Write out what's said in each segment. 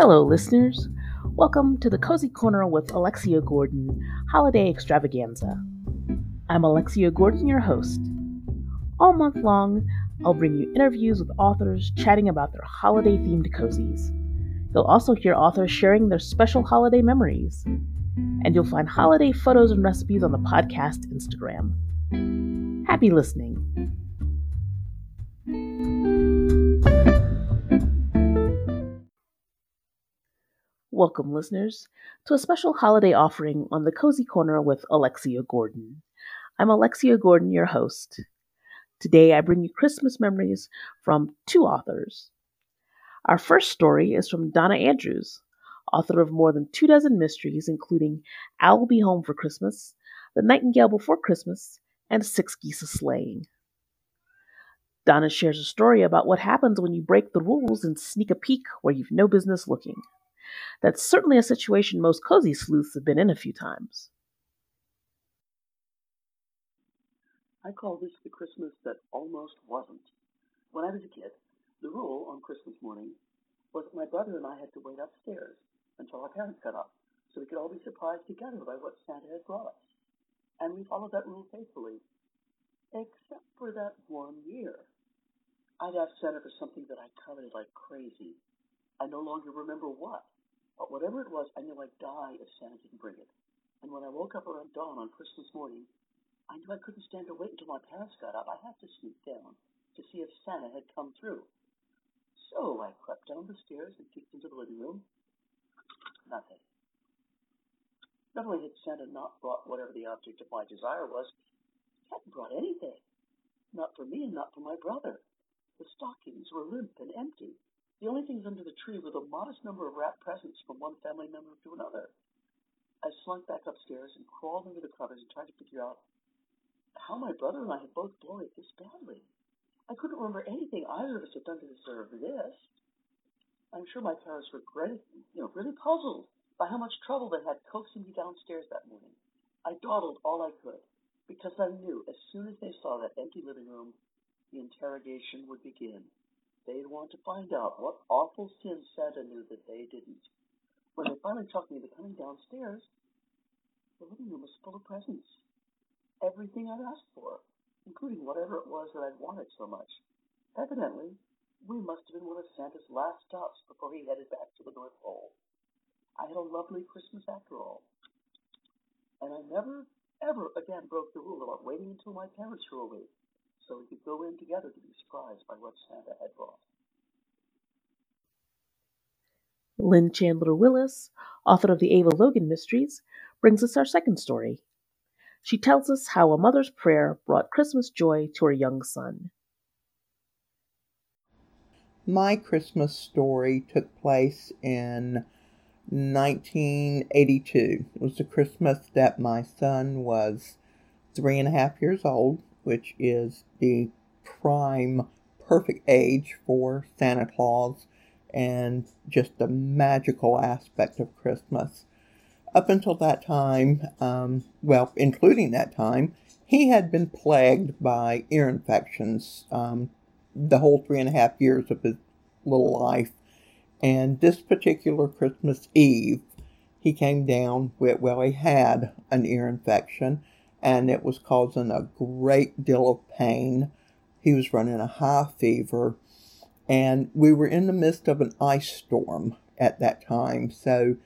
Hello, listeners. Welcome to the Cozy Corner with Alexia Gordon Holiday Extravaganza. I'm Alexia Gordon, your host. All month long, I'll bring you interviews with authors chatting about their holiday themed cozies. You'll also hear authors sharing their special holiday memories. And you'll find holiday photos and recipes on the podcast Instagram. Happy listening. Welcome, listeners, to a special holiday offering on the Cozy Corner with Alexia Gordon. I'm Alexia Gordon, your host. Today I bring you Christmas memories from two authors. Our first story is from Donna Andrews, author of more than two dozen mysteries, including I'll Be Home for Christmas, The Nightingale Before Christmas, and Six Geese a Slaying. Donna shares a story about what happens when you break the rules and sneak a peek where you've no business looking. That's certainly a situation most cozy sleuths have been in a few times. I call this the Christmas that almost wasn't. When I was a kid, the rule on Christmas morning was that my brother and I had to wait upstairs until our parents got up so we could all be surprised together by what Santa had brought us. And we followed that rule faithfully, except for that one year. I'd asked Santa for something that I coveted like crazy. I no longer remember what, but whatever it was, I knew I'd die if Santa didn't bring it. And when I woke up around dawn on Christmas morning, I knew I couldn't stand to wait until my parents got up. I had to sneak down to see if Santa had come through. So I crept down the stairs and peeked into the living room. Nothing. Not only had Santa not brought whatever the object of my desire was, he hadn't brought anything. Not for me and not for my brother. The stockings were limp and empty. The only things under the tree were the modest number of wrapped presents from one family member to another. I slunk back upstairs and crawled under the covers and tried to figure out how my brother and I had both blown it this badly. I couldn't remember anything either of us had done to deserve this. I'm sure my parents were great, you know, really puzzled by how much trouble they had coaxing me downstairs that morning. I dawdled all I could because I knew as soon as they saw that empty living room, the interrogation would begin. They'd want to find out what awful sin Santa knew that they didn't. When they finally talked me into coming downstairs, the living room was full of presents. Everything I'd asked for, including whatever it was that I'd wanted so much. Evidently, we must have been one of Santa's last stops before he headed back to the North Pole. I had a lovely Christmas after all. And I never, ever again broke the rule about waiting until my parents were awake so we could go in together to be surprised by what Santa had brought. Lynn Chandler Willis, author of the Ava Logan Mysteries, brings us our second story. She tells us how a mother's prayer brought Christmas joy to her young son. My Christmas story took place in 1982. It was the Christmas that my son was three and a half years old which is the prime perfect age for Santa Claus and just the magical aspect of Christmas. Up until that time, um, well, including that time, he had been plagued by ear infections um, the whole three and a half years of his little life. And this particular Christmas Eve, he came down with, well, he had an ear infection and it was causing a great deal of pain. He was running a high fever, and we were in the midst of an ice storm at that time. So,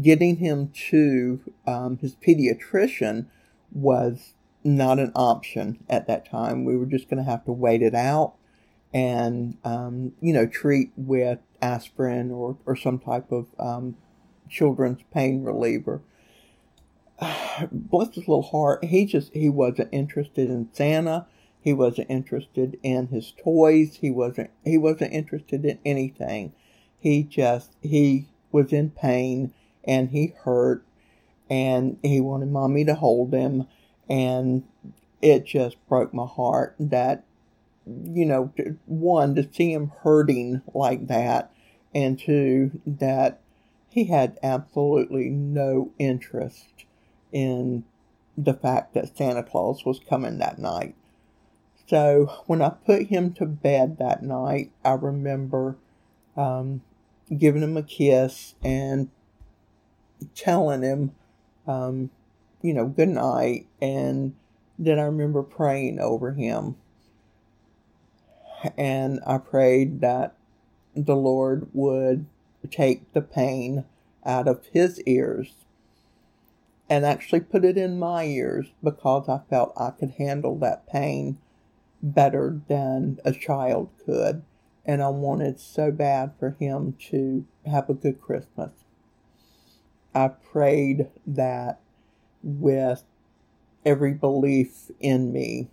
getting him to um, his pediatrician was not an option at that time. We were just going to have to wait it out and, um, you know, treat with aspirin or, or some type of um, children's pain reliever. bless his little heart, he just he wasn't interested in Santa. He wasn't interested in his toys. He wasn't he wasn't interested in anything. He just he was in pain and he hurt and he wanted mommy to hold him and it just broke my heart that you know one to see him hurting like that and two that he had absolutely no interest in the fact that Santa Claus was coming that night. So when I put him to bed that night, I remember um, giving him a kiss and telling him, um, you know, good night. And then I remember praying over him. And I prayed that the Lord would take the pain out of his ears and actually put it in my ears because I felt I could handle that pain better than a child could. And I wanted so bad for him to have a good Christmas. I prayed that with every belief in me.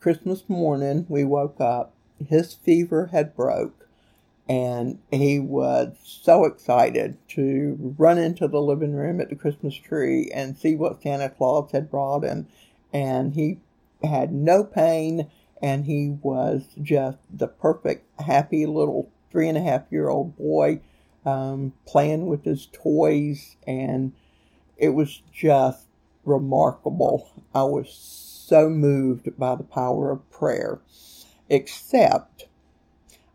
Christmas morning, we woke up. His fever had broke and he was so excited to run into the living room at the Christmas tree and see what Santa Claus had brought him. And he had no pain, and he was just the perfect, happy little three and a half year old boy um, playing with his toys, and it was just remarkable. I was so moved by the power of prayer, except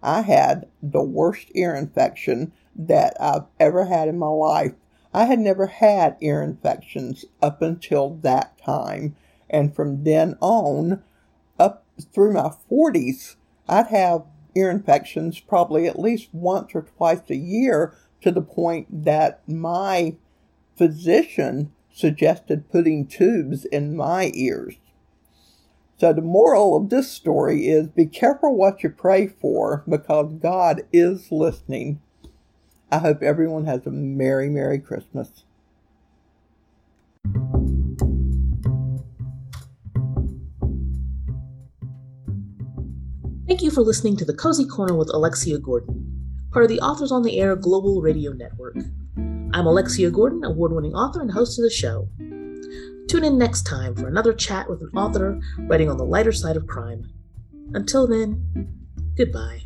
I had the worst ear infection that I've ever had in my life. I had never had ear infections up until that time. And from then on, up through my 40s, I'd have ear infections probably at least once or twice a year to the point that my physician suggested putting tubes in my ears. So the moral of this story is be careful what you pray for because God is listening. I hope everyone has a Merry, Merry Christmas. Thank you for listening to the Cozy Corner with Alexia Gordon, part of the Authors on the Air Global Radio Network. I'm Alexia Gordon, award winning author and host of the show. Tune in next time for another chat with an author writing on the lighter side of crime. Until then, goodbye.